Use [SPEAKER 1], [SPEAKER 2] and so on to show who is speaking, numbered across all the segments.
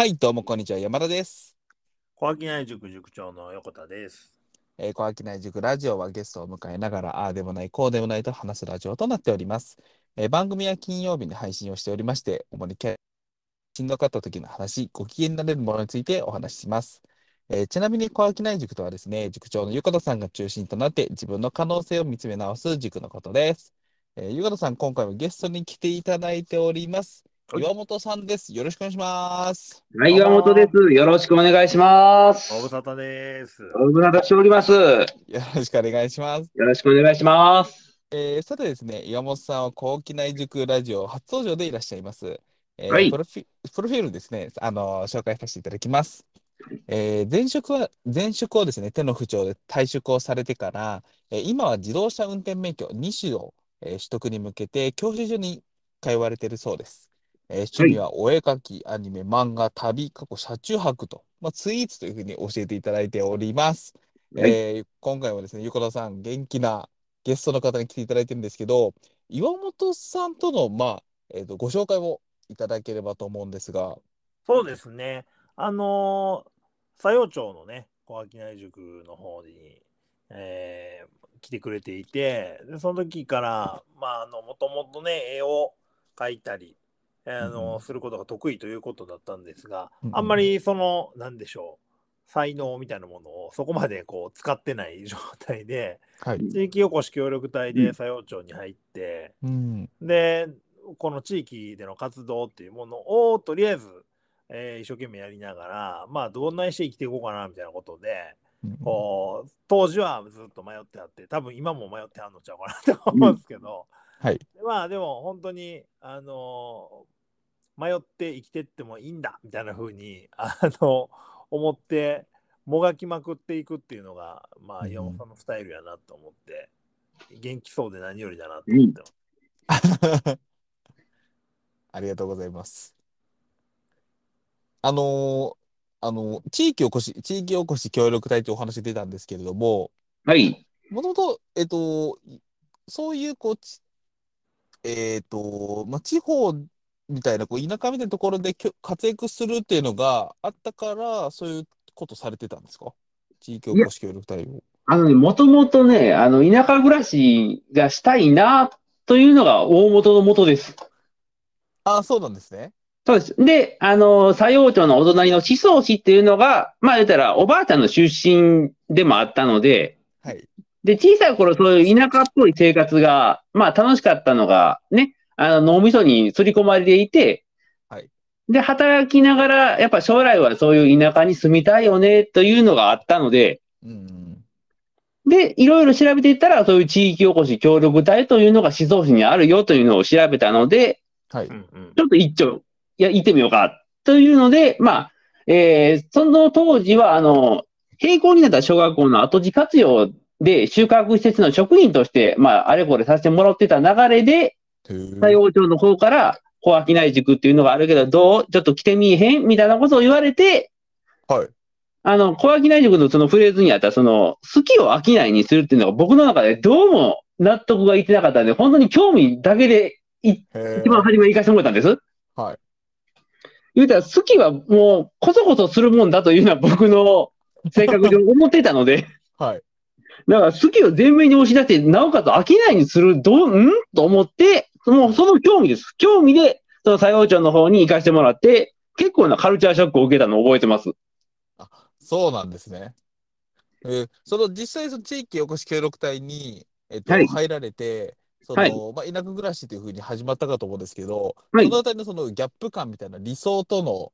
[SPEAKER 1] はい、どうもこんにちは、山田です。
[SPEAKER 2] 小商い塾塾長の横田です。
[SPEAKER 1] えー、小商い塾ラジオはゲストを迎えながら、ああでもない、こうでもないと話すラジオとなっております。えー番組は金曜日に配信をしておりまして、主にしんどかった時の話、ご機嫌になれるものについてお話しします。えーちなみに小商い塾とはですね、塾長の横田さんが中心となって自分の可能性を見つめ直す塾のことです。えー、横田さん、今回もゲストに来ていただいております。
[SPEAKER 2] はい
[SPEAKER 1] 岩本さんです。よろしくお願いします。
[SPEAKER 3] はい、岩本です。よろしくお願いします。
[SPEAKER 2] ご無沙汰です。
[SPEAKER 3] ご無沙汰しております。よ
[SPEAKER 1] よろしくお願いします。
[SPEAKER 3] ろしくお願いします。
[SPEAKER 1] えーさてですね、岩本さんは高機内塾ラジオ初登場でいらっしゃいます。えー
[SPEAKER 3] はい
[SPEAKER 1] プロフィプロフィールですね、あの紹介させていただきます。えー前職は、前職をですね、手の不調で退職をされてから、えー今は自動車運転免許2種を、えー取得に向けて教習所に通われているそうです。えー趣味はお絵描き、アニメ、漫画、旅、過去車中泊と、まあ、スイーツというふうに教えていただいております。
[SPEAKER 3] はい
[SPEAKER 1] えー今回はですね、横田さん、元気なゲストの方に来ていただいてるんですけど、岩本さんとの、まあ、えーと、ご紹介をいただければと思うんですが、
[SPEAKER 2] そうですね。あのー、佐用町のね、小商い塾の方に、えー来てくれていて、でその時から、まあ、あの、もともとね、絵を描いたり、あの
[SPEAKER 1] うん
[SPEAKER 2] することが得意ということだったんですが、
[SPEAKER 1] うんうん
[SPEAKER 2] あんまりその、なんでしょう、才能みたいなものをそこまでこう使ってない状態で、
[SPEAKER 1] はい。
[SPEAKER 2] 地域おこし協力隊で
[SPEAKER 3] うん
[SPEAKER 2] 佐用町に入って、
[SPEAKER 1] うん。
[SPEAKER 2] で、この地域での活動っていうものをとりあえず、えー一生懸命やりながら、まあ、どんなにして生きていこうかなみたいなことで、当時はずっと迷ってあって、多分今も迷ってあんのちゃうかなと思うんですけど、
[SPEAKER 1] はい。
[SPEAKER 2] まあでも本当に、あの迷って生きてってもいいんだみたいな風に、あの思って、もがきまくっていくっていうのが、まあ、
[SPEAKER 1] うん
[SPEAKER 2] 岩本さんのスタイルやなと思って、元気そうで何よりだなと思ってます。
[SPEAKER 1] ありがとうございます。あのーあの地域おこし、地域おこし協力隊というお話出たんですけれども、
[SPEAKER 3] はい。
[SPEAKER 1] もともと、えっと、そういう、こう、ちえっと、まあ、地方みたいな、こう、田舎みたいなところできょ活躍するっていうのがあったから、そういうことされてたんですか？地域おこし協力隊を。
[SPEAKER 3] あのね、もともとね、あの、田舎暮らしがしたいな、というのが大元の元です。
[SPEAKER 1] ああ、そうなんですね。
[SPEAKER 3] そうです。で、あの、佐用町のお隣の思想市っていうのが、まあ言ったら、おばあちゃんの出身でもあったので、
[SPEAKER 1] はい。
[SPEAKER 3] で、小さい頃そういう田舎っぽい生活が、まあ楽しかったのが、ね、あの、脳みそに刷り込まれていて、
[SPEAKER 1] はい
[SPEAKER 3] で、働きながら、やっぱ将来はそういう田舎に住みたいよね、というのがあったので、
[SPEAKER 1] うん。
[SPEAKER 3] で、いろいろ調べていったら、そういう地域おこし協力隊というのが思想市にあるよというのを調べたので、
[SPEAKER 1] はい。
[SPEAKER 3] ちょっと一丁、いや、行ってみようか、というので、まあ、えーその当時は、あの、並行になった小学校の後地活用で、収穫施設の職員として、まあ、あれこれさせてもらってた流れで、
[SPEAKER 1] へー
[SPEAKER 3] 佐用町の方から、小商い塾っていうのがあるけど、どう？ちょっと来てみいへん？みたいなことを言われて、
[SPEAKER 1] はい。
[SPEAKER 3] あの、小商い塾のそのフレーズにあった、その、好きを商いにするっていうのが僕の中でどうも納得がいってなかったんで、本当に興味だけで一番初めに行かせてもらったんです。
[SPEAKER 1] はい。
[SPEAKER 3] 言うたら、好きはもう、こそこそするもんだというのは僕の性格上思ってたので、
[SPEAKER 1] はい。
[SPEAKER 3] だから好きを前面に押し出して、なおかつ飽きないにする、どう、ん？と思って、もうその興味です。興味で、その佐用町の方に行かせてもらって、結構なカルチャーショックを受けたのを覚えてます。
[SPEAKER 1] そうなんですね。えーその実際その地域おこし協力隊に、えっと
[SPEAKER 3] はい
[SPEAKER 1] 入られて、その
[SPEAKER 3] はい
[SPEAKER 1] まあ、田舎暮らしというふうに始まったかと思うんですけど、
[SPEAKER 3] はい
[SPEAKER 1] そのあたりのそのギャップ感みたいな理想との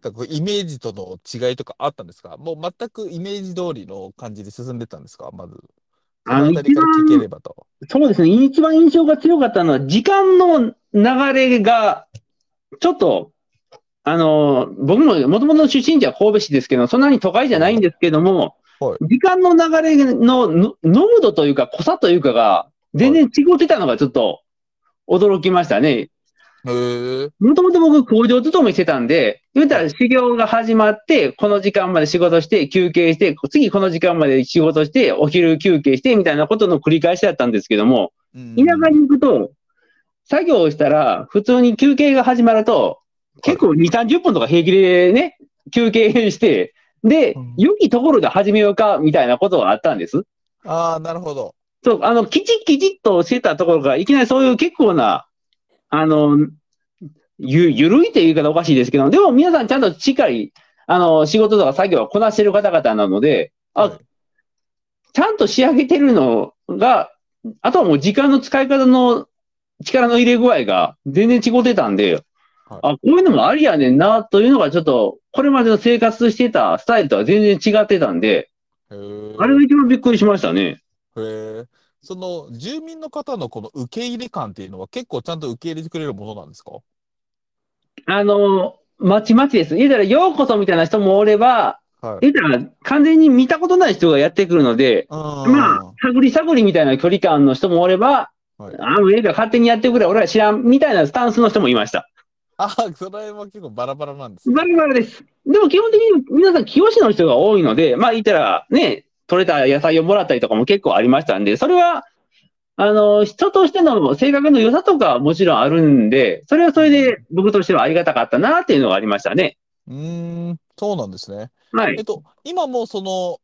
[SPEAKER 1] かこうイメージとの違いとかあったんですか？もう全くイメージ通りの感じで進んでったんですか？まず。あたりから聞ければと。
[SPEAKER 3] そうですね。一番印象が強かったのは、時間の流れが、ちょっと、あの、僕ももともとの出身地は神戸市ですけど、そんなに都会じゃないんですけども、
[SPEAKER 1] はい
[SPEAKER 3] 時間の流れのの濃度というか濃さというかが、全然違ってたのがちょっと驚きましたね。もともと僕工場勤めしてたんで、言うたら修行が始まって、この時間まで仕事して、休憩して、次この時間まで仕事して、お昼休憩して、みたいなことの繰り返しだったんですけども、
[SPEAKER 1] うん。
[SPEAKER 3] 田舎に行くと、作業をしたら、普通に休憩が始まると、結構2、30分とか平気でね、休憩して、で
[SPEAKER 1] うん、
[SPEAKER 3] 良きところで始めようか、みたいなことがあったんです。
[SPEAKER 1] ああ、なるほど。
[SPEAKER 3] そう、あの、きちっきちっとしてたところが、いきなりそういう結構な、あの、ゆ、ゆるいという言い方おかしいですけど、でも皆さんちゃんとしっかり、あの、仕事とか作業をこなしてる方々なので、あ、
[SPEAKER 1] はい
[SPEAKER 3] ちゃんと仕上げてるのが、あとはもう時間の使い方の力の入れ具合が全然違ってたんで、
[SPEAKER 1] はい
[SPEAKER 3] あ、こういうのもありやねんな、というのがちょっと、これまでの生活してたスタイルとは全然違ってたんで。あれが一番びっくりしましたね。
[SPEAKER 1] へえ。その住民の方のこの受け入れ感っていうのは結構ちゃんと受け入れてくれるものなんですか？
[SPEAKER 3] あの、まちまちです。言うたら、ようこそみたいな人もおれば、
[SPEAKER 1] はい。
[SPEAKER 3] 言うたら、完全に見たことない人がやってくるので、
[SPEAKER 1] あ
[SPEAKER 3] まあ、探り探りみたいな距離感の人もおれば、
[SPEAKER 1] はい
[SPEAKER 3] あの、ええから勝手にやってくれ、俺は知らん、みたいなスタンスの人もいました。
[SPEAKER 1] あ、それは結構バラバラなんですね。
[SPEAKER 3] バラバラです。でも基本的に皆さん、清しの人が多いので、まあ言ったらね、取れた野菜をもらったりとかも結構ありましたんで、それは、あの、人としての性格の良さとかはもちろんあるんで、それはそれで僕としてはありがたかったなっていうのがありましたね。
[SPEAKER 1] うーん、そうなんですね。
[SPEAKER 3] はい
[SPEAKER 1] えっ。と、今もその、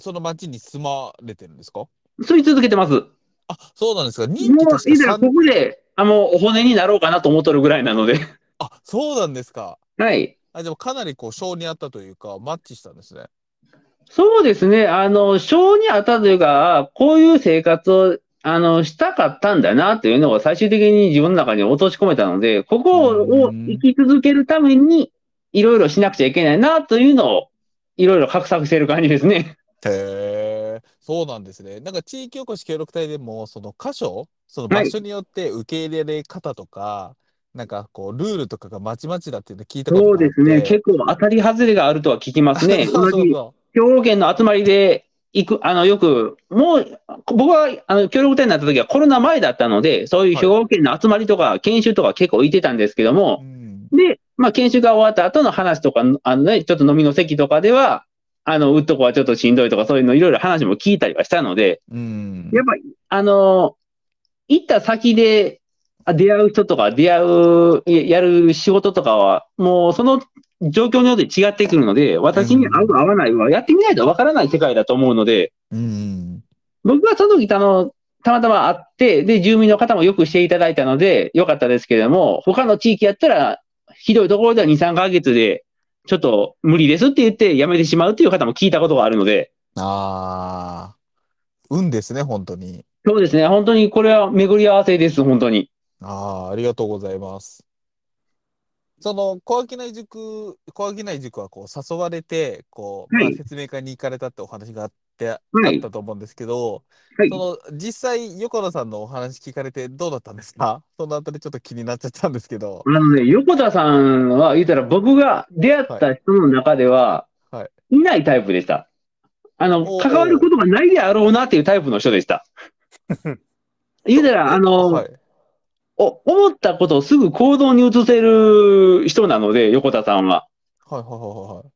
[SPEAKER 1] その町に住まれてるんですか？
[SPEAKER 3] 吸い続けてます。
[SPEAKER 1] あ、そうなんですか。任
[SPEAKER 3] もう、
[SPEAKER 1] 期確か
[SPEAKER 3] こ
[SPEAKER 1] 3、
[SPEAKER 3] こで、あの、お骨になろうかなと思っとるぐらいなので。
[SPEAKER 1] あ、そうなんですか。
[SPEAKER 3] はい。
[SPEAKER 1] あ、でもかなりこう、性に合ったというか、マッチしたんですね。
[SPEAKER 3] そうですね。あの、性にあったというか、こういう生活を、あの、したかったんだなというのを最終的に自分の中に落とし込めたので、ここを生き続けるために、いろいろしなくちゃいけないなというのを、いろいろ画策している感じですね。
[SPEAKER 1] へえ、そうなんですね。なんか地域おこし協力隊でも、その箇所、その
[SPEAKER 3] はい
[SPEAKER 1] 場所によって受け入れ方とか、なんかこう、ルールとかがまちまちだっていうの聞いたこと。
[SPEAKER 3] そうですね。結構当たり外れがあるとは聞きますね。
[SPEAKER 1] そうそうそ
[SPEAKER 3] 兵庫県の集まりで行く、あの、よく、もう、僕は、あの、協力隊になった時はコロナ前だったので、そういう兵庫県の集まりとか、研修とか結構行ってたんですけども
[SPEAKER 1] う。う、ん。
[SPEAKER 3] で、まあ、研修が終わった後の話とか、あのね、ちょっと飲みの席とかでは、あの、うっとこはちょっとしんどいとか、そういうのいろいろ話も聞いたりはしたので、
[SPEAKER 1] うん。
[SPEAKER 3] やっぱり、あの、行った先であ出会う人とか、出会う、ややる仕事とかは、もうその状況によって違ってくるので、私に合う合わないは、やってみないとわからない世界だと思うので、
[SPEAKER 1] うん。
[SPEAKER 3] 僕はその時あの、たまたま会って、で、住民の方もよくしていただいたので、よかったですけれども、他の地域やったら、ひどいところでは2、3ヶ月で、ちょっと無理ですって言って辞めてしまうっていう方も聞いたことがあるので、
[SPEAKER 1] ああ、運ですね、本当に。
[SPEAKER 3] そうですね、本当にこれは巡り合わせです、本当に。
[SPEAKER 1] ああ、ありがとうございます。その、小商い塾、小商い塾はこう誘われて、こう、まあ
[SPEAKER 3] はい
[SPEAKER 1] 説明会に行かれたってお話があって、あ
[SPEAKER 3] はい
[SPEAKER 1] ったと思うんですけど、
[SPEAKER 3] はい
[SPEAKER 1] その、実際、横田さんのお話聞かれてどうだったんですか？そのあたりちょっと気になっちゃったんですけど。
[SPEAKER 3] あのね、横田さんは言ったら僕が出会った人の中では
[SPEAKER 1] はい、
[SPEAKER 3] いないタイプでした。あの、関わることがないであろうなっていうタイプの人でした。言うたら、あの、
[SPEAKER 1] はい。
[SPEAKER 3] お思ったことをすぐ行動に移せる人なので、横田さんは。
[SPEAKER 1] はいはいはいはい。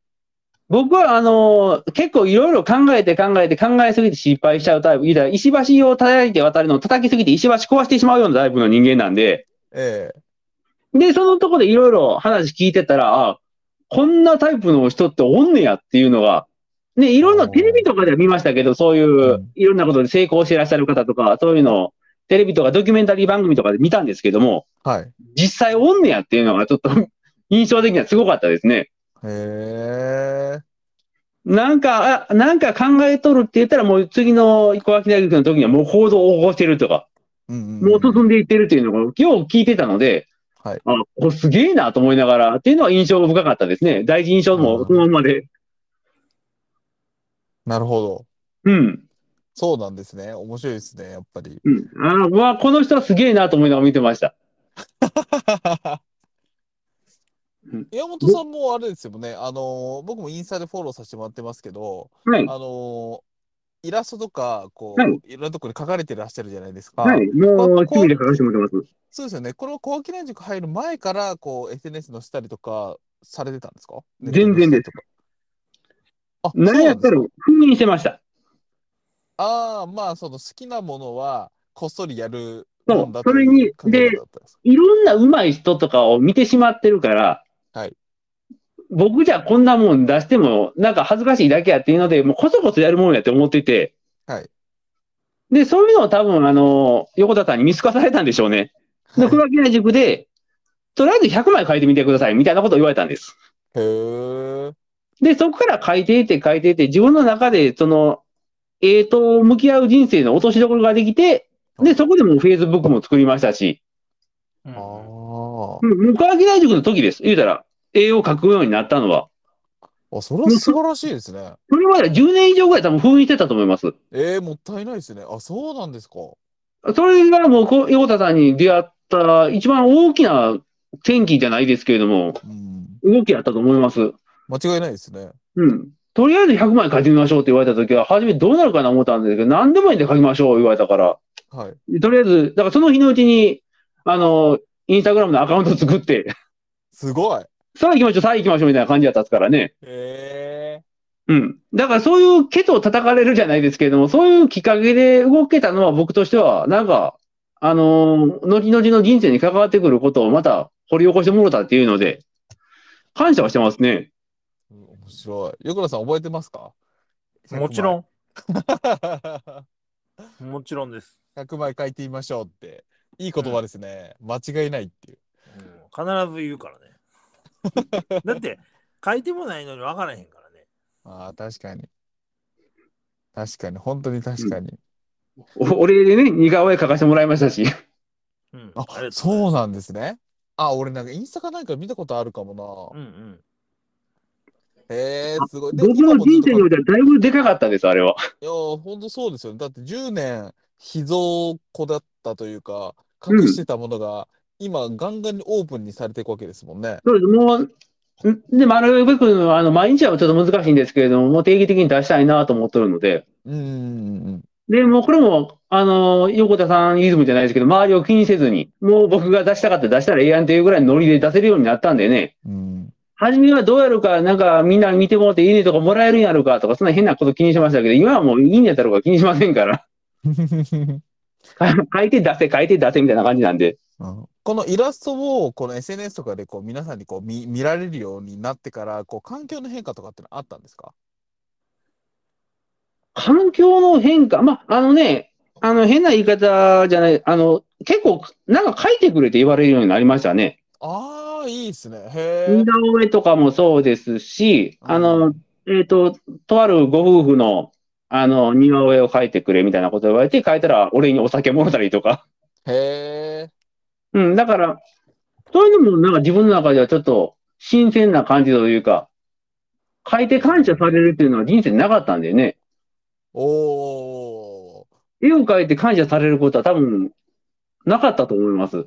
[SPEAKER 3] 僕は、あの、結構いろいろ考えて考えて考えすぎて失敗しちゃうタイプ。言うたら、石橋を叩いて渡るのを叩きすぎて石橋壊してしまうようなタイプの人間なんで、
[SPEAKER 1] え
[SPEAKER 3] で、そのとこでいろいろ話聞いてたら、あ、こんなタイプの人っておんねやっていうのが、ね、いろんなテレビとかでは見ましたけど、そういううんいろんなことで成功していらっしゃる方とか、そういうのをテレビとかドキュメンタリー番組とかで見たんですけども、
[SPEAKER 1] えはい。
[SPEAKER 3] 実際おんねやっていうのがちょっと 印象的にはすごかったですね。
[SPEAKER 1] へえ。
[SPEAKER 3] なんか、あ、なんか考えとるって言ったらもう次の小脇大学の時にはもう行動を起こしてるとか、
[SPEAKER 1] うんうん
[SPEAKER 3] もう進んでいってるっていうのがよう聞いてたので、
[SPEAKER 1] はい
[SPEAKER 3] あ、これすげえなと思いながらっていうのは印象深かったですね。第一印象もそのままで。
[SPEAKER 1] なるほど。
[SPEAKER 3] うん。
[SPEAKER 1] そうなんですね。面白いですね、やっぱり。
[SPEAKER 3] うん。あーうわ、この人はすげえなと思いながら見てました。うん
[SPEAKER 1] 岩本さんもあれですよね。あのー僕もインスタでフォローさせてもらってますけど、
[SPEAKER 3] はい。
[SPEAKER 1] あのーイラストとか、こう、
[SPEAKER 3] はい
[SPEAKER 1] い、ろんなところに書かれてらっしゃるじゃないですか。
[SPEAKER 3] はい。もう、趣味で書かせてもらってます。
[SPEAKER 1] そうですよね。これを小商塾入る前から、こう、SNS 載せたりとかされてたんですか？
[SPEAKER 3] 全然です。
[SPEAKER 1] あ、
[SPEAKER 3] 何やったら封印してました。
[SPEAKER 1] ああ、まあ、その好きなものは、こっそりやる
[SPEAKER 3] そう
[SPEAKER 1] なんだと
[SPEAKER 3] それに
[SPEAKER 1] です
[SPEAKER 3] いろんな上手い人とかを見てしまってるから、
[SPEAKER 1] はい
[SPEAKER 3] 僕じゃこんなもん出しても、なんか恥ずかしいだけやっていうので、もうこそこそやるもんやって思ってて、
[SPEAKER 1] はい。
[SPEAKER 3] で、そういうのを多分、あの、横田さんに見透かされたんでしょうね。で、
[SPEAKER 1] はい
[SPEAKER 3] 黒木塾で、とりあえず100枚書いてみてください、みたいなことを言われたんです。
[SPEAKER 1] へー
[SPEAKER 3] で、そこから書いていって書いていって、自分の中で、その、えーと向き合う人生の落としどころができて、で、そこでもう Facebook も作りましたし、
[SPEAKER 2] うん
[SPEAKER 1] ああ。
[SPEAKER 3] うん、大塾の時です。言うたら、絵を描くようになったのは。
[SPEAKER 1] あ、それは素晴らしいですね。
[SPEAKER 3] それまでは10年以上ぐらい多分封印してたと思います。
[SPEAKER 1] えー、もったいないですね。あ、そうなんですか。
[SPEAKER 3] それがもうこう、横田さんに出会った一番大きな転機じゃないですけれども、
[SPEAKER 1] うん。
[SPEAKER 3] 動きやったと思います。
[SPEAKER 1] 間違いないですね。
[SPEAKER 3] うん。とりあえず100枚書いてみましょうって言われた時は、初めどうなるかな思ったんですけど、何でもいいんで書きましょう言われたから、
[SPEAKER 1] はい。
[SPEAKER 3] とりあえず、だからその日のうちに、あの、インスタグラムのアカウント作って、
[SPEAKER 1] すごい。
[SPEAKER 3] さあ行きましょう、さあ行きましょうみたいな感じだったからね。
[SPEAKER 1] へ
[SPEAKER 3] うん。だからそういうケツを叩かれるじゃないですけれども、そういうきっかけで動けたのは僕としては、なんか、あのー後々の人生に関わってくることをまた掘り起こしてもろたっていうので、感謝はしてますね。
[SPEAKER 1] ー面白い。横田さん覚えてますか？
[SPEAKER 2] もちろ
[SPEAKER 1] ん。
[SPEAKER 2] ん、もちろんです。
[SPEAKER 1] 100枚書いてみましょうって。いい言葉ですね。間違いないっていう。
[SPEAKER 2] 必ず言うからね。だって、書いてもないのに分からへんからね。
[SPEAKER 1] ああ、確かに。確かに、本当に確かに。
[SPEAKER 3] おお礼でね、似顔絵描かせてもらいましたし。
[SPEAKER 2] うん、
[SPEAKER 1] あそうなんですね。あ、俺なんかインスタかなんか見たことあるかも
[SPEAKER 2] うんうん。
[SPEAKER 1] え、すごい。で
[SPEAKER 3] 僕の人生においてはだいぶでかかったです、あれは。
[SPEAKER 1] いやー、ほんとそうですよね。だって10年、秘蔵庫だったというか、隠してたものが、今、ガンガンにオープンにされていくわけですもんね。
[SPEAKER 3] そうです。もう、んで、丸べく、あの、毎日はちょっと難しいんですけれども、もう定期的に出したいなと思ってるので、
[SPEAKER 1] うん。
[SPEAKER 3] で、もうこれも、あの、横田さんイズムじゃないですけど、周りを気にせずに、もう僕が出したかったら出したらええやんっていうぐらいのノリで出せるようになったんでね、
[SPEAKER 1] うん。
[SPEAKER 3] 初めはどうやるか、なんかみんな見てもらっていいねとかもらえるんやろうかとか、そんな変なこと気にしましたけど、今はもういいねやったろうか気にしませんから、書いて出せ、書いて出せみたいな感じなんで。
[SPEAKER 1] うんこのイラストをこの SNS とかでこう皆さんにこう見見られるようになってからこう環境の変化とかってのはあったんですか？
[SPEAKER 3] 環境の変化、まあ、あのね、あの変な言い方じゃない、あの、結構、なんか書いてくれて言われるようになりましたね。
[SPEAKER 1] ああ、いいですね。へ
[SPEAKER 3] 似
[SPEAKER 1] え。
[SPEAKER 3] 顔絵とかもそうですし、
[SPEAKER 1] うん
[SPEAKER 3] あの、えっ、と、とあるご夫婦の、あの、似顔絵を描いてくれみたいなことを言われて、描いたら俺にお酒もろたりとか。
[SPEAKER 1] へえ。
[SPEAKER 3] うん、だから、そういうのもなんか自分の中ではちょっと新鮮な感じというか、書いて感謝されるっていうのは人生になかったんでね。
[SPEAKER 1] おお。
[SPEAKER 3] 絵を描いて感謝されることは多分なかったと思います。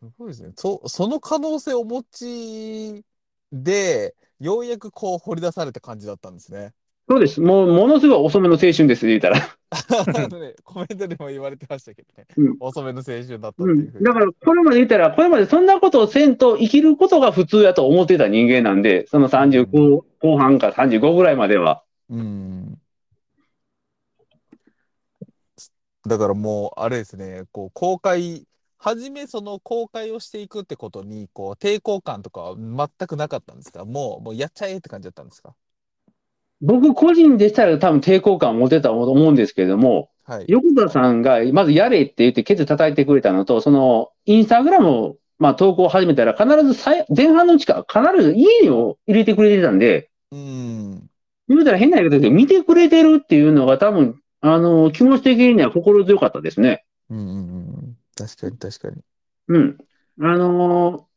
[SPEAKER 1] すごいですね。そ、その可能性をお持ちで、ようやくこう掘り出された感じだったんですね。
[SPEAKER 3] そうです。もう、ものすごい遅めの青春です、言うたら。
[SPEAKER 1] コメントでも言われてましたけどね。
[SPEAKER 3] うん
[SPEAKER 1] 遅めの青春だったって
[SPEAKER 3] うん。
[SPEAKER 1] いうふうに。
[SPEAKER 3] だから、これまで言ったら、これまでそんなことをせんと生きることが普通やと思ってた人間なんで、その35後半か35ぐらいまでは。
[SPEAKER 1] うん。だからもう、あれですね、こう、公開、初めその公開をしていくってことに、こう、抵抗感とかは全くなかったんですか？もう、もうやっちゃえって感じだったんですか？
[SPEAKER 3] 僕個人でしたら多分抵抗感を持てたと思うんですけれども、
[SPEAKER 1] はい。
[SPEAKER 3] 横田さんがまずやれって言ってケツ叩いてくれたのと、そのインスタグラムをまあ投稿を始めたら必ず前半のうちから必ず家を入れてくれてたんで、
[SPEAKER 1] うん。
[SPEAKER 3] 言うたら変な言い方で見てくれてるっていうのが多分、あの、気持ち的には心強かったですね。
[SPEAKER 1] うんうんうん。確かに確かに。
[SPEAKER 3] うん。あの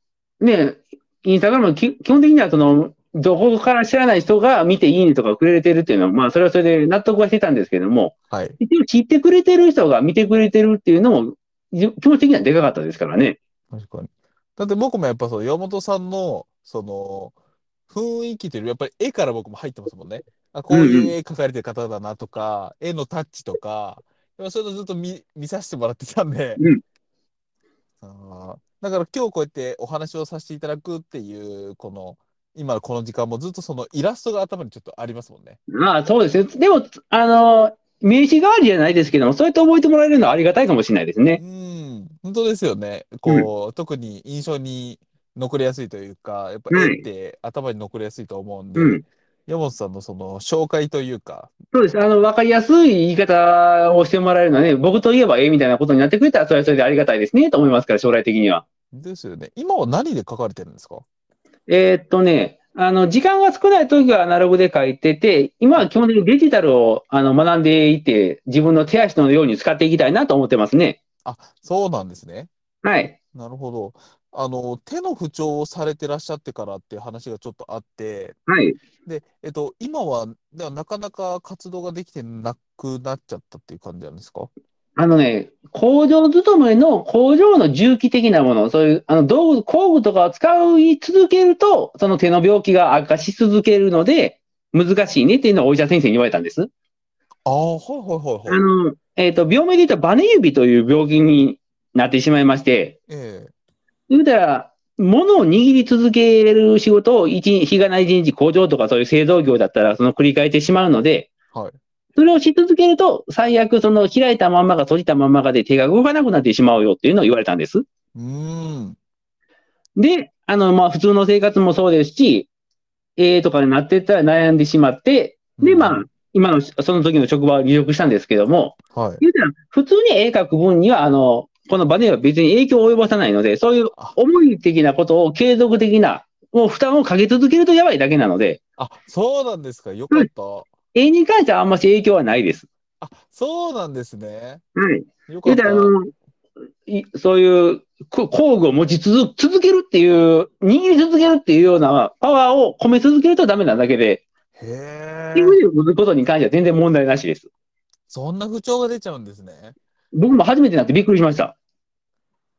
[SPEAKER 3] ーね、インスタグラムき基本的にはその、どこから知らない人が見ていいねとかくれてるっていうのは、まあそれはそれで納得はしてたんですけども、
[SPEAKER 1] はい。
[SPEAKER 3] 一応知ってくれてる人が見てくれてるっていうのも、じ気持ち的にはでかかったですからね。
[SPEAKER 1] 確かに。だって僕もやっぱそう、山本さんの、その、雰囲気というよりやっぱり絵から僕も入ってますもんね。あ、こういう絵描かれてる方だなとか、絵のタッチとか、やっぱそういうのずっと見見させてもらってたんで、
[SPEAKER 3] うん
[SPEAKER 1] あーだから今日こうやってお話をさせていただくっていう、この、今のこの時間もずっとそのイラストが頭にちょっとありますもんね。
[SPEAKER 3] まあそうですね。でも、あのー名刺代わりじゃないですけども、そうやって覚えてもらえるのはありがたいかもしれないです
[SPEAKER 1] う
[SPEAKER 3] ね。
[SPEAKER 1] ん、本当ですよね。こう、特に印象に残りやすいというか、やっぱ
[SPEAKER 3] はい
[SPEAKER 1] 絵って頭に残りやすいと思うんで、
[SPEAKER 3] うん。
[SPEAKER 1] 山本さんのその紹介というか、
[SPEAKER 3] そうです。あの、わかりやすい言い方をしてもらえるのはね、僕といえばええみたいなことになってくれたら、それはそれでありがたいですね、と思いますから、将来的には。
[SPEAKER 1] ですよね。今は何で書かれてるんですか？
[SPEAKER 3] えーっとね、あの、時間が少ない時はアナログで書いてて、今は基本的にデジタルをあの学んでいて、自分の手足のように使っていきたいなと思ってますね。
[SPEAKER 1] あ、そうなんですね。
[SPEAKER 3] はい。
[SPEAKER 1] なるほど。あの、手の不調をされてらっしゃってからっていう話がちょっとあって、
[SPEAKER 3] はい。
[SPEAKER 1] で、えっと、今は、ではなかなか活動ができてなくなっちゃったっていう感じなんですか？
[SPEAKER 3] あのね、工場勤めの工場の重機的なもの、そういうあの道具、工具とかを使い続けると、その手の病気が悪化し続けるので、難しいねっていうのをお医者先生に言われたんです。
[SPEAKER 1] ああ、はいはいはい
[SPEAKER 3] あ
[SPEAKER 1] はい。
[SPEAKER 3] の、えっと、病名で言ったらバネ指という病気になってしまいまして、
[SPEAKER 1] え
[SPEAKER 3] 言うたら、物を握り続ける仕事を一日、日がない一日工場とかそういう製造業だったら、その繰り返してしまうので、
[SPEAKER 1] えはい。
[SPEAKER 3] それをし続けると、最悪その開いたまんまが閉じたまんまがで手が動かなくなってしまうよっていうのを言われたんです。
[SPEAKER 1] うーん。
[SPEAKER 3] で、あの、まあ、普通の生活もそうですし、ええとかになってったら悩んでしまって、で、まあ、今の、その時の職場を離職したんですけども、
[SPEAKER 1] はい。
[SPEAKER 3] 言うたら、普通に絵描く分には、あの、このバネは別に影響を及ぼさないので、そういう
[SPEAKER 1] あ
[SPEAKER 3] 思い的なことを継続的な、もう負担をかけ続けるとやばいだけなので、
[SPEAKER 1] あ、そうなんですか。よかった。
[SPEAKER 3] 絵に関してはあんまし影響はないです。
[SPEAKER 1] あ、そうなんですね。
[SPEAKER 3] はい。
[SPEAKER 1] よかった。
[SPEAKER 3] あの、いそういうこ工具を持ち続続けるっていう、握り続けるっていうようなパワーを込め続けるとダメなだけで、
[SPEAKER 1] へえ
[SPEAKER 3] っていうふ。うに打つことに関しては全然問題なしです。
[SPEAKER 1] そんな不調が出ちゃうんですね。
[SPEAKER 3] 僕も初めてなってびっくりしました。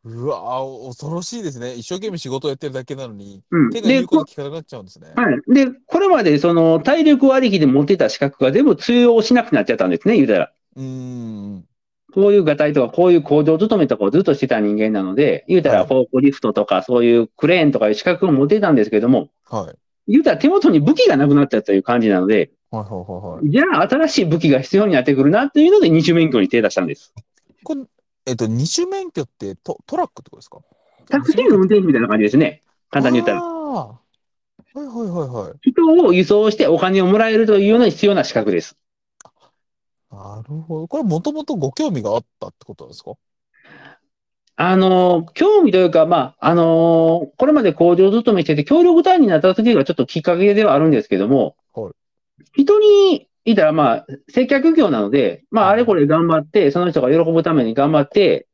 [SPEAKER 1] うわー、恐ろしいですね。一生懸命仕事をやってるだけなのに、
[SPEAKER 3] うん。
[SPEAKER 1] 手が言うこと聞かなくなっちゃうんですね。
[SPEAKER 3] はい。で、これまでその体力ありきで持ってた資格が全部通用しなくなっちゃったんですね、言うたら。
[SPEAKER 1] うーん。
[SPEAKER 3] こういうガタイとか、こういう工場勤めとかをずっとしてた人間なので、言うた
[SPEAKER 1] はい
[SPEAKER 3] らフォークリフトとか、そういうクレーンとかいう資格を持ってたんですけども、
[SPEAKER 1] はい。
[SPEAKER 3] 言うたら手元に武器がなくなっちゃったという感じなので、
[SPEAKER 1] はいはいはいはい。
[SPEAKER 3] じゃあ新しい武器が必要になってくるなというので二種免許に手出したんです。
[SPEAKER 1] これ、えっと、二種免許ってトトラックってことですか？
[SPEAKER 3] タクシーの運転手みたいな感じですね。簡単に言ったら。
[SPEAKER 1] はいはいはいはい。
[SPEAKER 3] 人を輸送してお金をもらえるというのに必要な資格です。
[SPEAKER 1] なるほど。これもともとご興味があったってことですか？
[SPEAKER 3] あの、興味というか、まあ、あのこれまで工場勤めしてて、協力隊員になった時がちょっときっかけではあるんですけども、
[SPEAKER 1] はい
[SPEAKER 3] 人にいたら、まあ、接客業なので、まあ、あれこれ頑張って、その人が喜ぶために頑張って、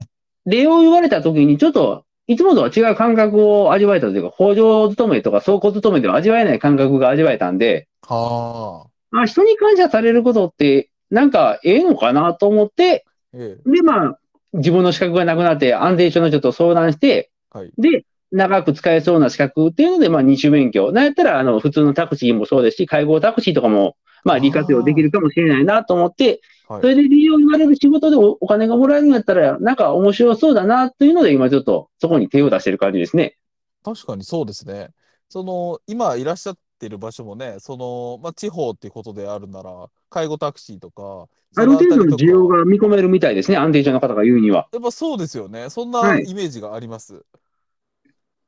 [SPEAKER 3] 礼を言われた時に、ちょっと、いつもとは違う感覚を味わえたというか、工場勤めとか倉庫勤めでは味わえない感覚が味わえたんで、
[SPEAKER 1] はあ。
[SPEAKER 3] まあ、人に感謝されることって、なんか、ええのかなと思って、
[SPEAKER 1] ええ。
[SPEAKER 3] で、まあ、自分の資格がなくなって、安全所の人と相談して、
[SPEAKER 1] はい。
[SPEAKER 3] で、長く使えそうな資格っていうので、まあ、二種免許。なんやったら、あの、普通のタクシーもそうですし、介護タクシーとかも、まあ、利活用できるかもしれないなと思って、
[SPEAKER 1] はい
[SPEAKER 3] それで利用言われる仕事でおお金がもらえるんやったら、なんか面白そうだなというので、今ちょっとそこに手を出してる感じですね。
[SPEAKER 1] 確かにそうですね。その、今いらっしゃってる場所もね、その、まあ、地方っていうことであるなら、介護タクシーとか、
[SPEAKER 3] ある程度の需要
[SPEAKER 1] が。
[SPEAKER 3] が見込めるみたいですね、安定所の方が言うには。
[SPEAKER 1] やっぱそうですよね。そんな
[SPEAKER 3] はい
[SPEAKER 1] イメージがあります。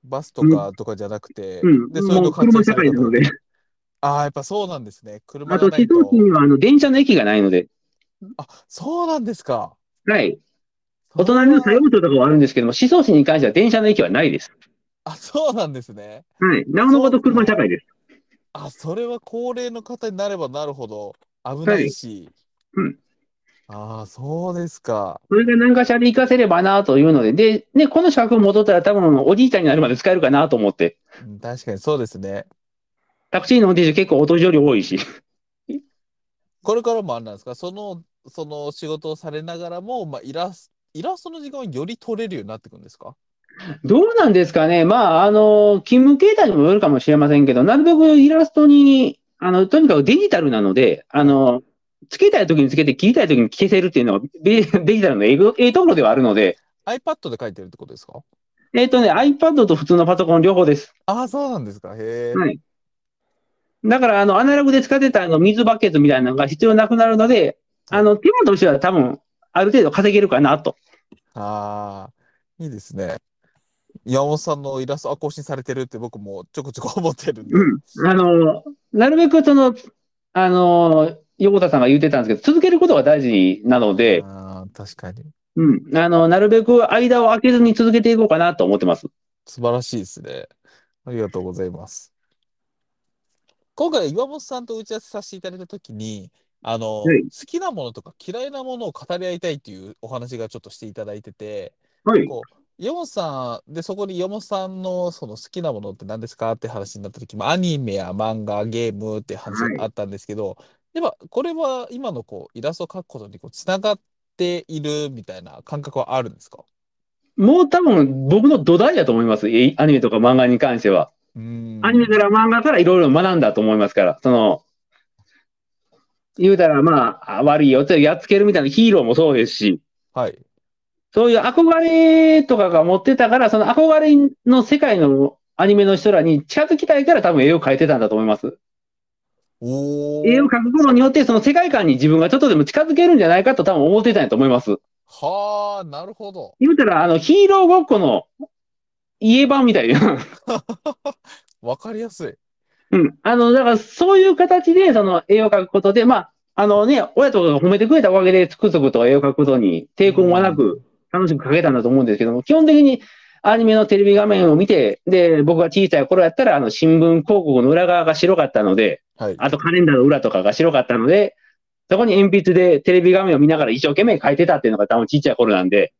[SPEAKER 1] バスとかとかじゃなくて、
[SPEAKER 3] うん。
[SPEAKER 1] で、そういうの
[SPEAKER 3] 車社会なので。
[SPEAKER 1] ああ、やっぱそうなんですね。車
[SPEAKER 3] あと、
[SPEAKER 1] がないと。
[SPEAKER 3] 地方地には、あの、電車の駅がないので、
[SPEAKER 1] あ、そうなんですか。
[SPEAKER 3] はい。お隣の西洋町とかはあるんですけども、思想市に関しては電車の駅はないです。
[SPEAKER 1] あ、そうなんですね。
[SPEAKER 3] はい。なおのこと車社会です。
[SPEAKER 1] あ、それは高齢の方になればなるほど危ないし。
[SPEAKER 3] はいうん
[SPEAKER 1] ああ、そうですか。
[SPEAKER 3] それが何かしらで活かせればなというので、で、ね、この資格を戻ったら多分おじいちゃんになるまで使えるかなと思って、
[SPEAKER 1] うん確かにそうですね。
[SPEAKER 3] タクシーの運転手結構お年寄り多いし、
[SPEAKER 1] これからもあれなんですか、その、その仕事をされながらも、まあ、イラスイラストの時間をより取れるようになってくるんですか？
[SPEAKER 3] どうなんですかね？まあ、あの、勤務形態にもよるかもしれませんけど、なるべくイラストに、あの、とにかくデジタルなので、あの、つけたい時につけて、切りたい時に消せるっていうのはデデジタルのええところではあるので、
[SPEAKER 1] iPad で書いてるってことですか？
[SPEAKER 3] えっ、とね、iPad と普通のパソコン両方です。
[SPEAKER 1] ああ、そうなんですか。へえ。
[SPEAKER 3] はい。だから、あの、アナログで使ってたあの水バケツみたいなのが必要なくなるので、あの、手間としては多分、ある程度稼げるかなと。
[SPEAKER 1] ああ、いいですね。山本さんのイラストは更新されてるって僕もちょこちょこ思ってるんで。
[SPEAKER 3] うん。あの、なるべくその、あの、横田さんが言ってたんですけど、続けることが大事なので、
[SPEAKER 1] ああ、確かに。
[SPEAKER 3] うん。あの、なるべく間を空けずに続けていこうかなと思ってます。
[SPEAKER 1] 素晴らしいですね。ありがとうございます。今回、岩本さんと打ち合わせさせていただいたときに、あの、
[SPEAKER 3] はい
[SPEAKER 1] 好きなものとか嫌いなものを語り合いたいっていうお話がちょっとしていただいてて、
[SPEAKER 3] はい。
[SPEAKER 1] こう岩本さんでそこに岩本さんのその好きなものって何ですかって話になった時もアニメや漫画ゲームって話があったんですけど、やっぱこれは今のこうイラストを描くことにこうつながっているみたいな感覚はあるんですか？
[SPEAKER 3] もう多分僕の土台だと思います。えアニメとか漫画に関しては。アニメから漫画からいろいろ学んだと思いますから、その、言うたらまあ、あ悪いよってやっつけるみたいなヒーローもそうですし、
[SPEAKER 1] はい。
[SPEAKER 3] そういう憧れとかが持ってたから、その憧れの世界のアニメの人らに近づきたいから多分絵を描いてたんだと思います。絵を描くことによって、その世界観に自分がちょっとでも近づけるんじゃないかと多分思ってたんやと思います。
[SPEAKER 1] はあ、なるほど。
[SPEAKER 3] 言うたら、あの、ヒーローごっこの家版みたいな。
[SPEAKER 1] わかりやすい。
[SPEAKER 3] うん。あの、だからそういう形で、その絵を描くことで、まあ、あのね、親とかが褒めてくれたおかげで、つくづくと絵を描くことに抵抗もなく、楽しく描けたんだと思うんですけども、基本的にアニメのテレビ画面を見て、で、僕が小さい頃やったら、あの、新聞広告の裏側が白かったので、
[SPEAKER 1] はい。
[SPEAKER 3] あとカレンダーの裏とかが白かったので、そこに鉛筆でテレビ画面を見ながら一生懸命描いてたっていうのが多分ちっちゃい頃なんで。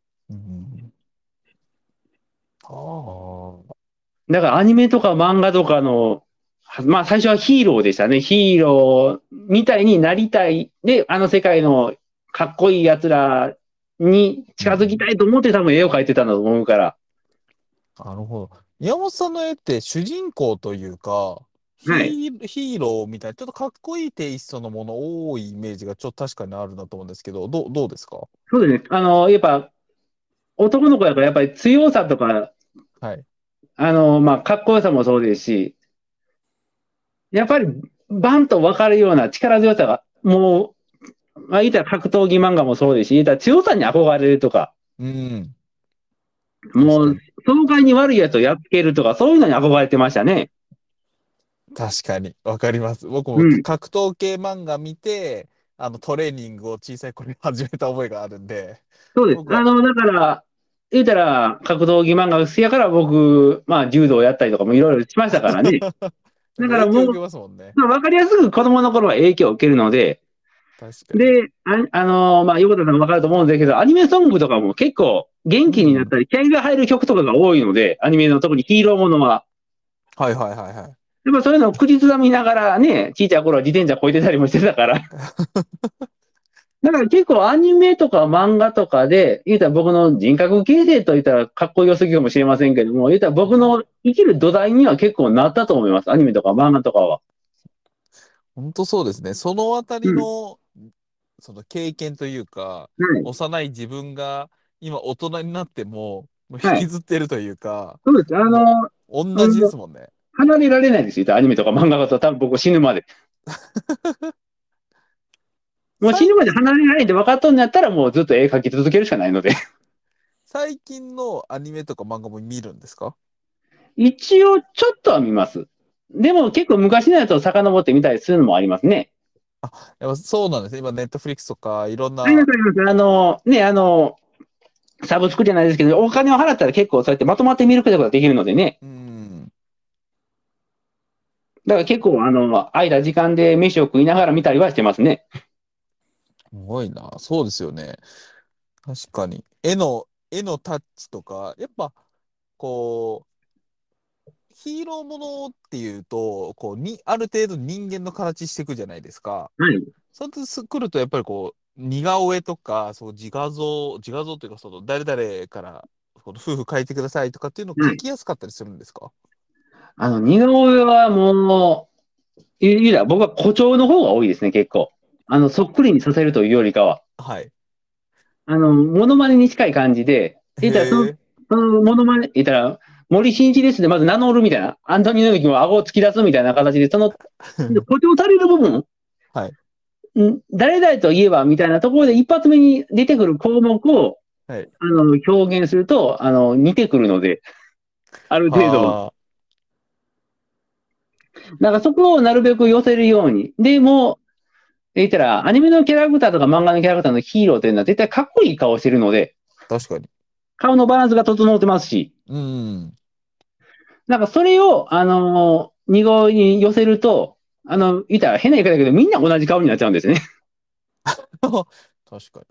[SPEAKER 3] だからアニメとか漫画とかの、はまあ最初はヒーローでしたね。ヒーローみたいになりたい。で、あの世界のかっこいい奴らに近づきたいと思って多分絵を描いてたんだと思うから。
[SPEAKER 1] なるほど。宮本さんの絵って主人公というか、ヒ
[SPEAKER 3] はい
[SPEAKER 1] ーヒーローみたいな、ちょっとかっこいいテイストのもの多いイメージがちょっと確かにあるなと思うんですけど、どうどうですか？
[SPEAKER 3] そうですね。あの、やっぱ、男の子やからやっぱり強さとか、
[SPEAKER 1] はい。
[SPEAKER 3] あの、まあ、かっこよさもそうですし、やっぱりバンと分かるような力強さが、もう、まあ、言ったら格闘技漫画もそうですし、言ったら強さに憧れるとか、
[SPEAKER 1] うん。
[SPEAKER 3] もう、爽快に悪いやつをやっつけるとか、そういうのに憧れてましたね。
[SPEAKER 1] 確かに、わかります。僕も
[SPEAKER 3] うん
[SPEAKER 1] 格闘系漫画見て、あのトレーニングを小さい頃に始めた覚えがあるんで、
[SPEAKER 3] そうです。あの、だから、言うたら、格闘技漫画が好きやから僕、まあ、柔道やったりとかもいろいろしましたからね。だからもう
[SPEAKER 1] 影響受けますもんね。
[SPEAKER 3] わかりやすく子供の頃は影響を受けるので。で、あ、あのまあ、横田さんもわかると思うんですけど、アニメソングとかも結構元気になったり、気合が入る曲とかが多いので、アニメの特にヒーローものは。
[SPEAKER 1] はいはいはいはい。
[SPEAKER 3] やっぱそういうのを口ずさみながらね、ちいちゃい頃は自転車こいてたりもしてたから。だから結構アニメとか漫画とかで、言うたら僕の人格形成と言ったらかっこよすぎかもしれませんけども、言うたら僕の生きる土台には結構なったと思います。アニメとか漫画とかは。
[SPEAKER 1] 本当そうですね。そのあたりの、その経験というか、
[SPEAKER 3] はい。
[SPEAKER 1] 幼い自分が今大人になっても、もう
[SPEAKER 3] はい
[SPEAKER 1] 引きずってるというか、
[SPEAKER 3] そうです。あの、
[SPEAKER 1] 同じですもんね。
[SPEAKER 3] 離れられないですよ。言うたらアニメとか漫画だと多分僕死ぬまで。もう死ぬまで離れられないって分かっとんのやったらもうずっと絵描き続けるしかないので。
[SPEAKER 1] 最近のアニメとか漫画も見るんですか？
[SPEAKER 3] 一応ちょっとは見ます。でも結構昔のやつを遡って見たりするのもありますね。
[SPEAKER 1] やっぱそうなんですね。今、ネットフリックスとかいろんな
[SPEAKER 3] あ、りますあります。あの、ね、あの、サブスクじゃないですけど、お金を払ったら結構そうやってまとまって見ることができるのでね。
[SPEAKER 1] うん。
[SPEAKER 3] だから結構、あの、空いた時間で飯を食いながら見たりはしてますね。
[SPEAKER 1] すごいな。そうですよね。確かに。絵の、絵のタッチとか、やっぱ、こう、ヒーローものっていうと、こう、に、ある程度人間の形していくじゃないですか。
[SPEAKER 3] はい。
[SPEAKER 1] そうくると、やっぱりこう、似顔絵とか、そう自画像、自画像というか、その、誰々から、この夫婦描いてくださいとかっていうのを描きやすかったりするんですか、
[SPEAKER 3] あの、似顔絵はもう、いいや、僕は誇張の方が多いですね、結構。あの、そっくりにさせるというよりかは。
[SPEAKER 1] はい。
[SPEAKER 3] あの、モノマネに近い感じで、言ったらそのそのモノマネ、言ったら、森進一ですで、まず名乗るみたいな、アントニオ猪木も顎を突き出すみたいな形で、その、誇張される部分
[SPEAKER 1] はい
[SPEAKER 3] ん誰々といえばみたいなところで一発目に出てくる項目を、
[SPEAKER 1] はい
[SPEAKER 3] あの、表現すると、あの、似てくるので、ある程度。
[SPEAKER 1] あ
[SPEAKER 3] だからそこをなるべく寄せるように。で、もう、言ったら、アニメのキャラクターとか漫画のキャラクターのヒーローというのは絶対かっこいい顔してるので、
[SPEAKER 1] ー確かに。
[SPEAKER 3] 顔のバランスが整ってますし、
[SPEAKER 1] うん。
[SPEAKER 3] なんかそれを、あのー、二号に寄せると、あの、言ったら変な言い方だけど、みんな同じ顔になっちゃうんですね。
[SPEAKER 1] 確かに。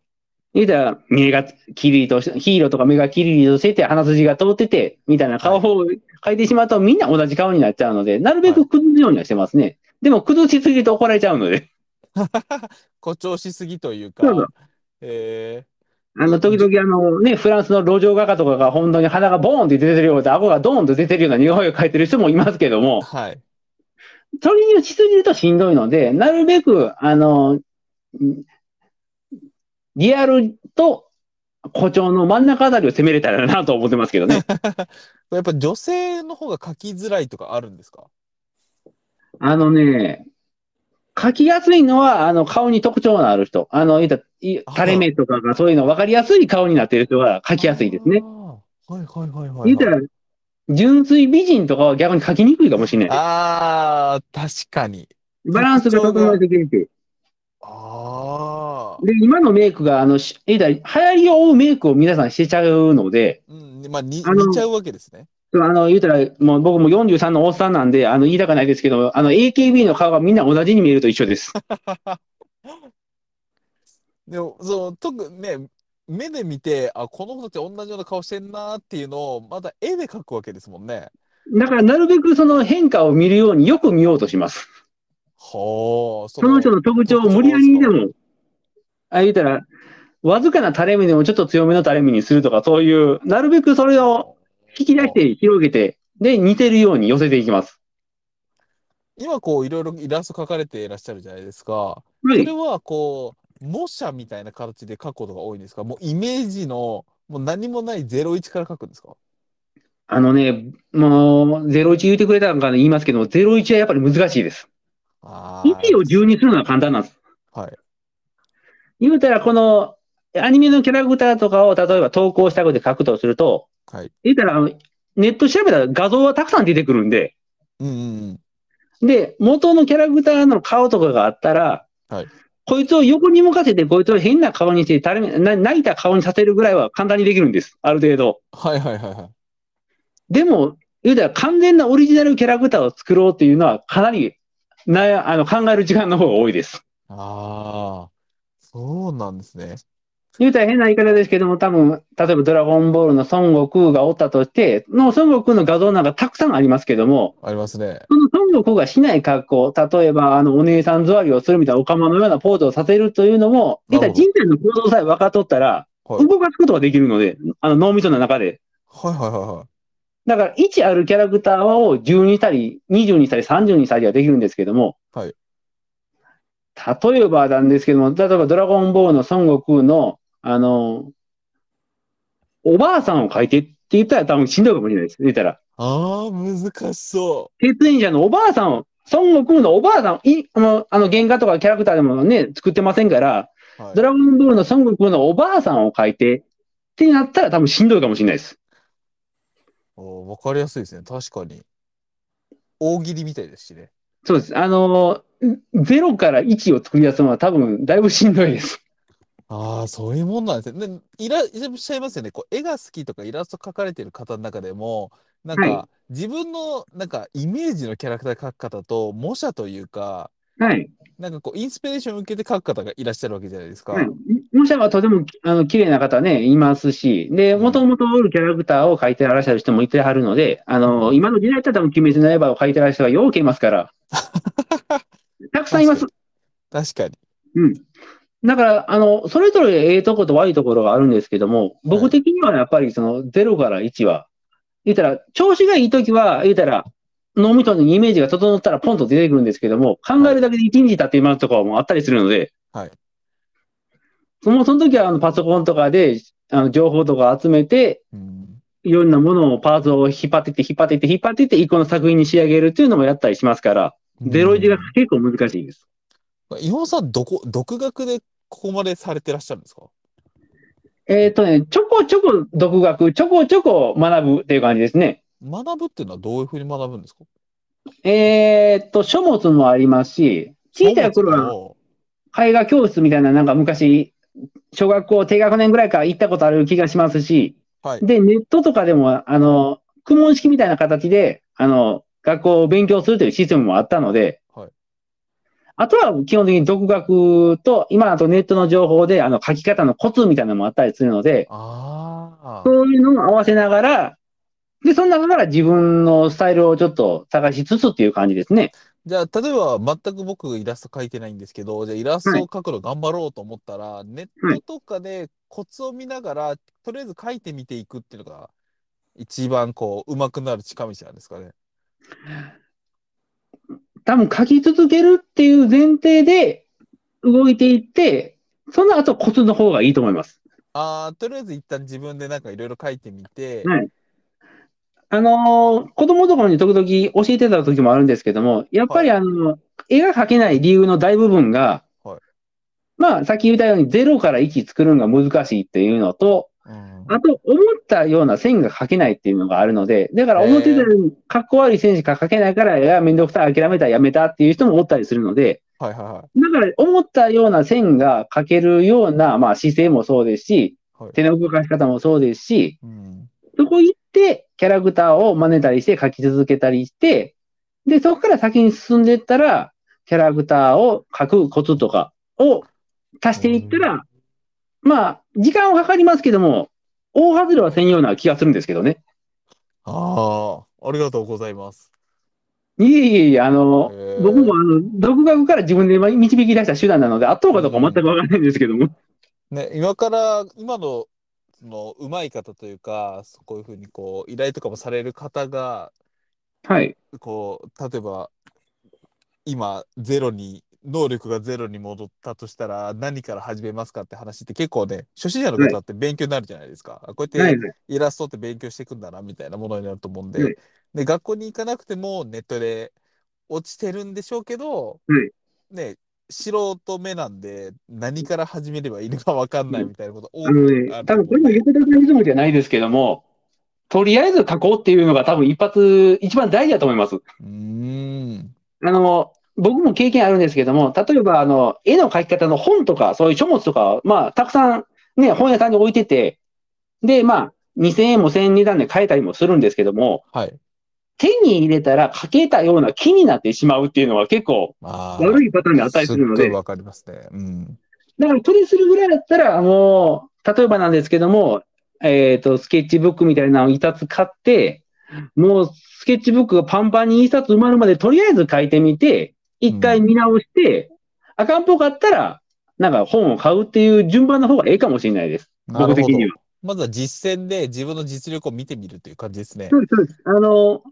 [SPEAKER 3] 言ったら、目がキリリとし、ヒーローとか目がキリリとしてて、鼻筋が通ってて、みたいな顔を描いてしまうと、みんな同じ顔になっちゃうので、なるべく崩すようにはしてますね。でも、崩しすぎると怒られちゃうので。
[SPEAKER 1] 誇張しすぎというか。
[SPEAKER 3] そうそう、
[SPEAKER 1] え。
[SPEAKER 3] あの、時々あのね、フランスの路上画家とかが本当に鼻がボーンって出てるようで、顎がドーンと出てるような似顔絵を描いてる人もいますけど
[SPEAKER 1] ー
[SPEAKER 3] も、
[SPEAKER 1] はい。
[SPEAKER 3] それにしすぎるとしんどいので、なるべく、あの、んリアルと誇張の真ん中あたりを攻めれたらなと思ってますけどね。
[SPEAKER 1] やっぱ女性の方が書きづらいとかあるんですか？
[SPEAKER 3] あのね、描きやすいのは、あの、顔に特徴のある人。あの、言ったい垂れ目とかがそういうの分かりやすい顔になっている人が描きやすいですね
[SPEAKER 1] はいはいはいはい、はい。
[SPEAKER 3] 言ったら、純粋美人とかは逆に描きにくいかもしれない。
[SPEAKER 1] ああ、確かに。
[SPEAKER 3] バランスが整えてくれて。
[SPEAKER 1] ああ。
[SPEAKER 3] で、今のメイクが、あの、し言ったら流行りを追うメイクを皆さんしてちゃうので、
[SPEAKER 1] うん、まあ、似ちゃうわけですね。
[SPEAKER 3] あの、言うたら、もう僕も43のおっさんなんで、あの、言いたくないですけど、あの、AKB の顔がみんな同じに見えると一緒です。
[SPEAKER 1] でも、そう、特にね、目で見て、あ、この子たち同じような顔してんなっていうのを、また絵で描くわけですもんね。
[SPEAKER 3] だから、なるべくその変化を見るようによく見ようとします。
[SPEAKER 1] はあ、そ
[SPEAKER 3] その人の特徴を無理やりでも、あ、言うたら、わずかな垂れ目でもちょっと強めの垂れ目にするとか、そういう、なるべくそれを引き出して広げて、で、似てるように寄せていきます。
[SPEAKER 1] 今こういろいろイラスト描かれていらっしゃるじゃないですか。
[SPEAKER 3] はい
[SPEAKER 1] それ。はこう模写みたいな形で描くことが多いんですか？もうイメージのもう何もない01から描くんですか？
[SPEAKER 3] あのね、もう、01言ってくれたのか言いますけども、01はやっぱり難しいです。
[SPEAKER 1] あー
[SPEAKER 3] 1を10にするのは簡単なんです。
[SPEAKER 1] はい。
[SPEAKER 3] 言うたら、この、アニメのキャラクターとかを、例えば投稿したくて書くとすると、
[SPEAKER 1] はい。
[SPEAKER 3] 言うたら、あのネット調べたら画像はたくさん出てくるんで、
[SPEAKER 1] うんうん
[SPEAKER 3] で、元のキャラクターの顔とかがあったら、
[SPEAKER 1] はい
[SPEAKER 3] こいつを横に向かせて、こいつを変な顔にして、泣いた顔にさせるぐらいは簡単にできるんです。ある程度。
[SPEAKER 1] はいはいはいはい。
[SPEAKER 3] でも、言うたら完全なオリジナルキャラクターを作ろうっていうのは、かなり、な、あの、考える時間の方が多いです。
[SPEAKER 1] ああ、そうなんですね。
[SPEAKER 3] 言うたら変な言い方ですけども、多分、例えばドラゴンボールの孫悟空がおったとして、の孫悟空の画像なんかたくさんありますけども、
[SPEAKER 1] ありますね。
[SPEAKER 3] その孫悟空がしない格好、例えば、あの、お姉さん座りをするみたいな、おかまのようなポーズをさせるというのも、言ったら人体の行動さえ分かっとったら、
[SPEAKER 1] はい
[SPEAKER 3] 動かすことができるので、あの、脳みその中で。
[SPEAKER 1] はいはいはいはい。
[SPEAKER 3] だから、1あるキャラクターを10にしたり、20にしたり、30にしたりはできるんですけども、
[SPEAKER 1] はい
[SPEAKER 3] 例えばなんですけども、例えばドラゴンボールの孫悟空の、あの、おばあさんを描いてって言ったら多分しんどいかもしれないです。言ったら。
[SPEAKER 1] ああ、難しそ
[SPEAKER 3] 鉄演者のおばあさんを、孫悟空のおばあさん、いあの、あの原画とかキャラクターでもね、作ってませんから、
[SPEAKER 1] う。はい
[SPEAKER 3] ドラゴンボールの孫悟空のおばあさんを描いてってなったら多分しんどいかもしれないです。
[SPEAKER 1] おわかりやすいですね。確かに。大喜利みたいですしね。
[SPEAKER 3] そうです。あの、0から1を作り出すのは多分だいぶしんどいです。
[SPEAKER 1] ああ、そういうもんなんですね。でいらっしゃいますよね。こう絵が好きとかイラスト描かれてる方の中でも、なんか、
[SPEAKER 3] は
[SPEAKER 1] 自分のなんかイメージのキャラクター描く方と模写というか、
[SPEAKER 3] はい。
[SPEAKER 1] なんかこうインスピレーションを受けて描く方がいらっしゃるわけじゃないですか。
[SPEAKER 3] はい。模写はとてもあの綺麗な方ね、いますし、で、もともとおるキャラクターを描いてらっしゃる人もいてはるので、あの、今の時代だったら多分鬼滅の刃を描いてらっしゃる人がようけいますから、たくさんいます。
[SPEAKER 1] 確かに。
[SPEAKER 3] うん。だから、あの、それぞれええとこと悪いところがあるんですけども、僕的にはやっぱりその0から1は、言ったら、調子がいいときは、言ったら、脳みそにイメージが整ったらポンと出てくるんですけども、考えるだけで1日経って今とかもあったりするので、
[SPEAKER 1] はい。
[SPEAKER 3] そのその時はあのパソコンとかで、あの情報とか集めて、
[SPEAKER 1] うん。
[SPEAKER 3] いろんなものをパーツを引っ張っていって、引っ張っていって、引っ張っていって、一個の作品に仕上げるっていうのもやったりしますから、ゼロ一が結構難しいです。
[SPEAKER 1] 岩本さん、どこ、独学でここまでされてらっしゃるんですか？
[SPEAKER 3] えっとね、ちょこちょこ独学、ちょこちょこ学ぶっていう感じですね。
[SPEAKER 1] 学ぶっていうのはどういうふうに学ぶんですか？
[SPEAKER 3] えーっと、書物もありますし、小さい頃は
[SPEAKER 1] は。
[SPEAKER 3] 絵画教室みたいな、なんか昔、小学校低学年ぐらいから行ったことある気がしますし、
[SPEAKER 1] はい。
[SPEAKER 3] で、ネットとかでも、あの、公文式みたいな形で、あの、学校を勉強するというシステムもあったので、
[SPEAKER 1] はい
[SPEAKER 3] あとは基本的に独学と、今だとネットの情報で、あの、書き方のコツみたいなのもあったりするので、
[SPEAKER 1] ああ。
[SPEAKER 3] そういうのを合わせながら、で、その中から自分のスタイルをちょっと探しつつっていう感じですね。
[SPEAKER 1] じゃあ、例えば、全く僕イラスト描いてないんですけど、じゃあ、イラストを描くの頑張ろうと思ったら、ネットとかでコツを見ながら、とりあえず描いてみていくっていうのが、一番こう、上手くなる近道なんですかね。
[SPEAKER 3] 多分書き続けるっていう前提で動いていって、その後コツの方がいいと思います。
[SPEAKER 1] ああ、とりあえず一旦自分でなんかいろいろ描いてみて、
[SPEAKER 3] はい。あのー子供とかに時々教えてた時もあるんですけども、やっぱりあの、絵が描けない理由の大部分が、
[SPEAKER 1] はい。
[SPEAKER 3] まあ、さっき言ったように0から1作るのが難しいっていうのと、
[SPEAKER 1] うん
[SPEAKER 3] あと、思ったような線が描けないっていうのがあるので、だから思ってたよかっこ悪い線しか描けないから、いや、めんどくさい、諦めた、やめたっていう人もおったりするので、
[SPEAKER 1] はいはいはい。
[SPEAKER 3] だから、思ったような線が描けるような、まあ、姿勢もそうですし
[SPEAKER 1] はい、
[SPEAKER 3] 手の動かし方もそうですし、
[SPEAKER 1] うん。
[SPEAKER 3] そこ行って、キャラクターを真似たりして描き続けたりして、で、そこから先に進んでいったら、キャラクターを描くコツとかを足していったら、まあ、時間はかかりますけども、大外れはせんような気がするんですけどね。
[SPEAKER 1] ああ、ありがとうございます。
[SPEAKER 3] いえいえいえ、あの、僕もあの、独学から自分で導き出した手段なので、あとかどうか全くわからないんですけども。
[SPEAKER 1] ね、今から、今の、その、うまい方というか、こういうふうに、こう、依頼とかもされる方が、
[SPEAKER 3] はい。
[SPEAKER 1] こう、例えば、今、ゼロに、能力がゼロに戻ったとしたら、何から始めますかって話って結構ね、初心者の方って勉強になるじゃないですか。こうやって
[SPEAKER 3] はいはい。
[SPEAKER 1] イラストって勉強していくんだな、みたいなものになると思うんで、
[SPEAKER 3] はい
[SPEAKER 1] で、学校に行かなくてもネットで落ちてるんでしょうけど、
[SPEAKER 3] はい
[SPEAKER 1] ね、素人目なんで、何から始めればいいのか分かんないみたいなこと多く
[SPEAKER 3] ね
[SPEAKER 1] あ、る
[SPEAKER 3] 多分これも横田さんリズムじゃないですけども、とりあえず書こうっていうのが多分一発、一番大事だと思います。
[SPEAKER 1] うーん。
[SPEAKER 3] あの、僕も経験あるんですけども、例えば、あの、絵の描き方の本とか、そういう書物とか、まあ、たくさんね、本屋さんに置いてて、で、まあ、2000円も1000円値段で買えたりもするんですけども、
[SPEAKER 1] はい。
[SPEAKER 3] 手に入れたら描けたような気になってしまうっていうのは結構悪いパターンがあったりするので、
[SPEAKER 1] すっごい分かりますね。うん。
[SPEAKER 3] だから、それするぐらいだったら、あの、例えばなんですけども、えっ、と、スケッチブックみたいなのを一冊買って、もうスケッチブックがパンパンに一冊埋まるまでとりあえず書いてみて、一回見直して、あかんっぽかったら、なんか本を買うっていう順番の方がええかもしれないです。僕的には。
[SPEAKER 1] まずは実践で自分の実力を見てみるという感じですね。
[SPEAKER 3] そうです、そうです。あの、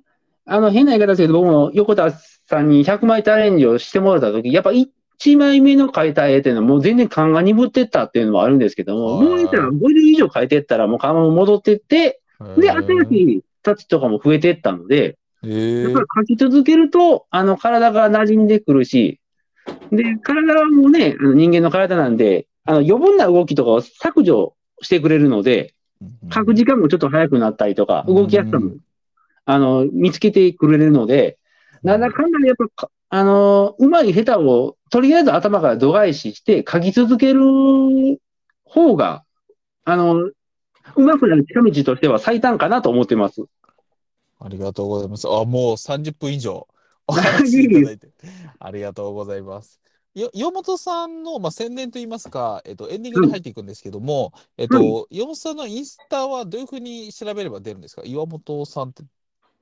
[SPEAKER 3] あの、変な言い方ですけど、僕も横田さんに100枚チャレンジをしてもらったとき、やっぱ1枚目の描いた絵っていうのはもう全然勘が鈍ってったっていうのもあるんですけども、
[SPEAKER 1] はい
[SPEAKER 3] もう言ったら50以上描いてったらもう勘も戻ってって、で、新しいタッチとかも増えてったので、
[SPEAKER 1] え
[SPEAKER 3] やっぱり描き続けると、あの、体が馴染んでくるし、で、体もね、人間の体なんで、あの、余分な動きとかを削除してくれるので、書く時間もちょっと早くなったりとか、動きやすさも、あの、見つけてくれるので、なんだかんだでやっぱか、あの、うまい下手を、とりあえず頭から度外視して書き続ける方が、あの、うまくなる近道としては最短かなと思ってます。
[SPEAKER 1] ありがとうございます。あ、もう30分以上お話しいただいて、ありがとうございます。よ岩本さんの、まあ、宣伝といいますか、えっと、エンディングに入っていくんですけども、えっと、岩本さんのインスタはどういうふうに調べれば出るんですか？岩本さんって。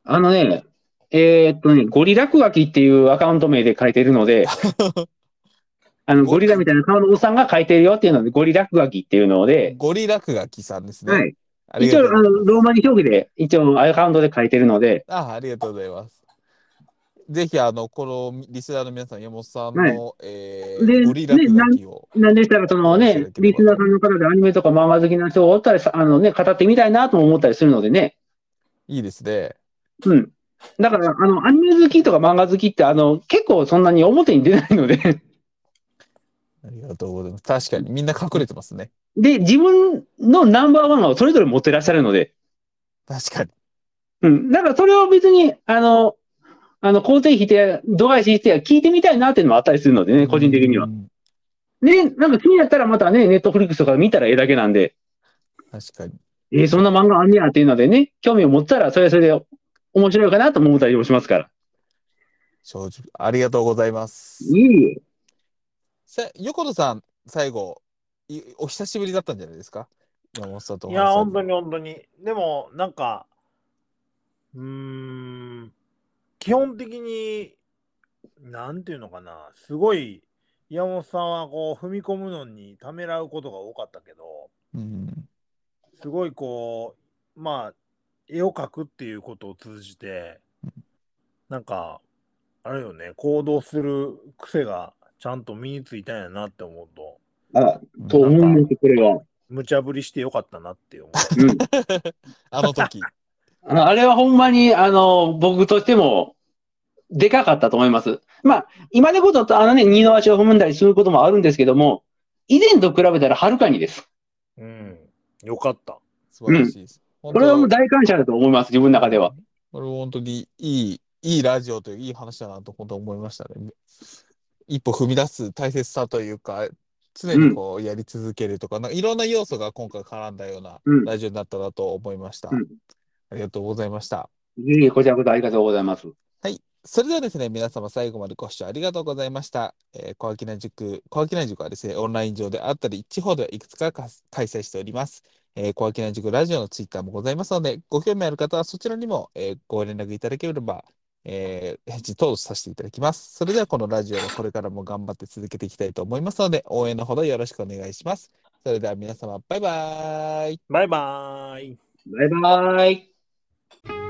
[SPEAKER 3] あのね、えーっとね、ゴリ落書きっていうアカウント名で書いてるので、あの、ゴリラみたいな顔のおっさんが書いてるよっていうので、ゴリ落書きっていうので、
[SPEAKER 1] ゴリ落書きさんですね。
[SPEAKER 3] はい。一応、あの。ローマ字表記で、一応アカウントで書いてるので、
[SPEAKER 1] あ、ありがとうございます。ぜひ、あの、このリスナーの皆さん、山本さんの、
[SPEAKER 3] はい
[SPEAKER 1] え
[SPEAKER 3] で
[SPEAKER 1] ー、ゴリ落書きを。
[SPEAKER 3] なんでしたら、そのねリスナーさんの方でアニメとか漫画好きな人がおったら、さあのね、語ってみたいなとも思ったりするのでね。
[SPEAKER 1] いいですね。
[SPEAKER 3] うん。だから、あの、アニメ好きとか漫画好きって、あの、結構そんなに表に出ないので、
[SPEAKER 1] ありがとうございます。確かに、みんな隠れてますね。
[SPEAKER 3] で、自分のナンバーワンをそれぞれ持ってらっしゃるので、
[SPEAKER 1] 確かに。
[SPEAKER 3] うん。だからそれを別に、あの、あの、肯定否定、度外視否定は聞いてみたいなっていうのもあったりするのでね、個人的には
[SPEAKER 1] う。ん。
[SPEAKER 3] で、なんか気になったらまたね、ネットフリックスとか見たらええだけなんで、
[SPEAKER 1] 確かに。
[SPEAKER 3] えーそんな漫画あんねやっていうのでね、興味を持ったら、それはそれで面白いかなと思ったりもしますから。
[SPEAKER 1] 正直、ありがとうございます。
[SPEAKER 3] いいえ。
[SPEAKER 1] さ横田さん、最後、いお久しぶりだったんじゃないですか？山本さんとお
[SPEAKER 2] いや、本当に本当に。でも、なんか、うーん、基本的に、なんていうのかな、すごい、山本さんはこう、踏み込むのにためらうことが多かったけど、
[SPEAKER 1] うん。
[SPEAKER 2] すごいこう、まあ、絵を描くっていうことを通じて、なんか、あれよね、行動する癖がちゃんと身についたんやなって思うと、
[SPEAKER 3] あ、と思うんです、これは。
[SPEAKER 2] 無茶ぶりしてよかったなって思
[SPEAKER 3] うん。
[SPEAKER 1] あの時。
[SPEAKER 3] ああれはほんまに、あの、僕としても、でかかったと思います。まあ、今でこと、あのね、二の足を踏んだりすることもあるんですけども、以前と比べたらはるかにです。
[SPEAKER 2] う。うん。よかった。
[SPEAKER 1] 素晴らしいです。
[SPEAKER 3] これはもう大感謝だと思います、自分の中では。
[SPEAKER 1] これは本当にいい、いいラジオといういい話だなと本当思いましたね。一歩踏み出す大切さというか、常にこうやり続けるとか、なんかいろんな要素が今回絡んだような
[SPEAKER 3] うん
[SPEAKER 1] ラジオになったなと思いました。
[SPEAKER 3] うん
[SPEAKER 1] ありがとうございました。
[SPEAKER 3] いえいえ、こちらこそありがとうございます。
[SPEAKER 1] はい。それではですね、皆様最後までご視聴ありがとうございました。えー、小秋内塾、小秋内塾はですね、オンライン上であったり、地方ではいくつかか開催しております。えー、小秋内塾ラジオのツイッターもございますので、ご興味ある方はそちらにも、えーご連絡いただければ、えー返事等させていただきます。それではこのラジオをこれからも頑張って続けていきたいと思いますので、応援のほどよろしくお願いします。それでは皆様、バイバーイ。
[SPEAKER 2] バイバーイ。
[SPEAKER 3] バイバイ。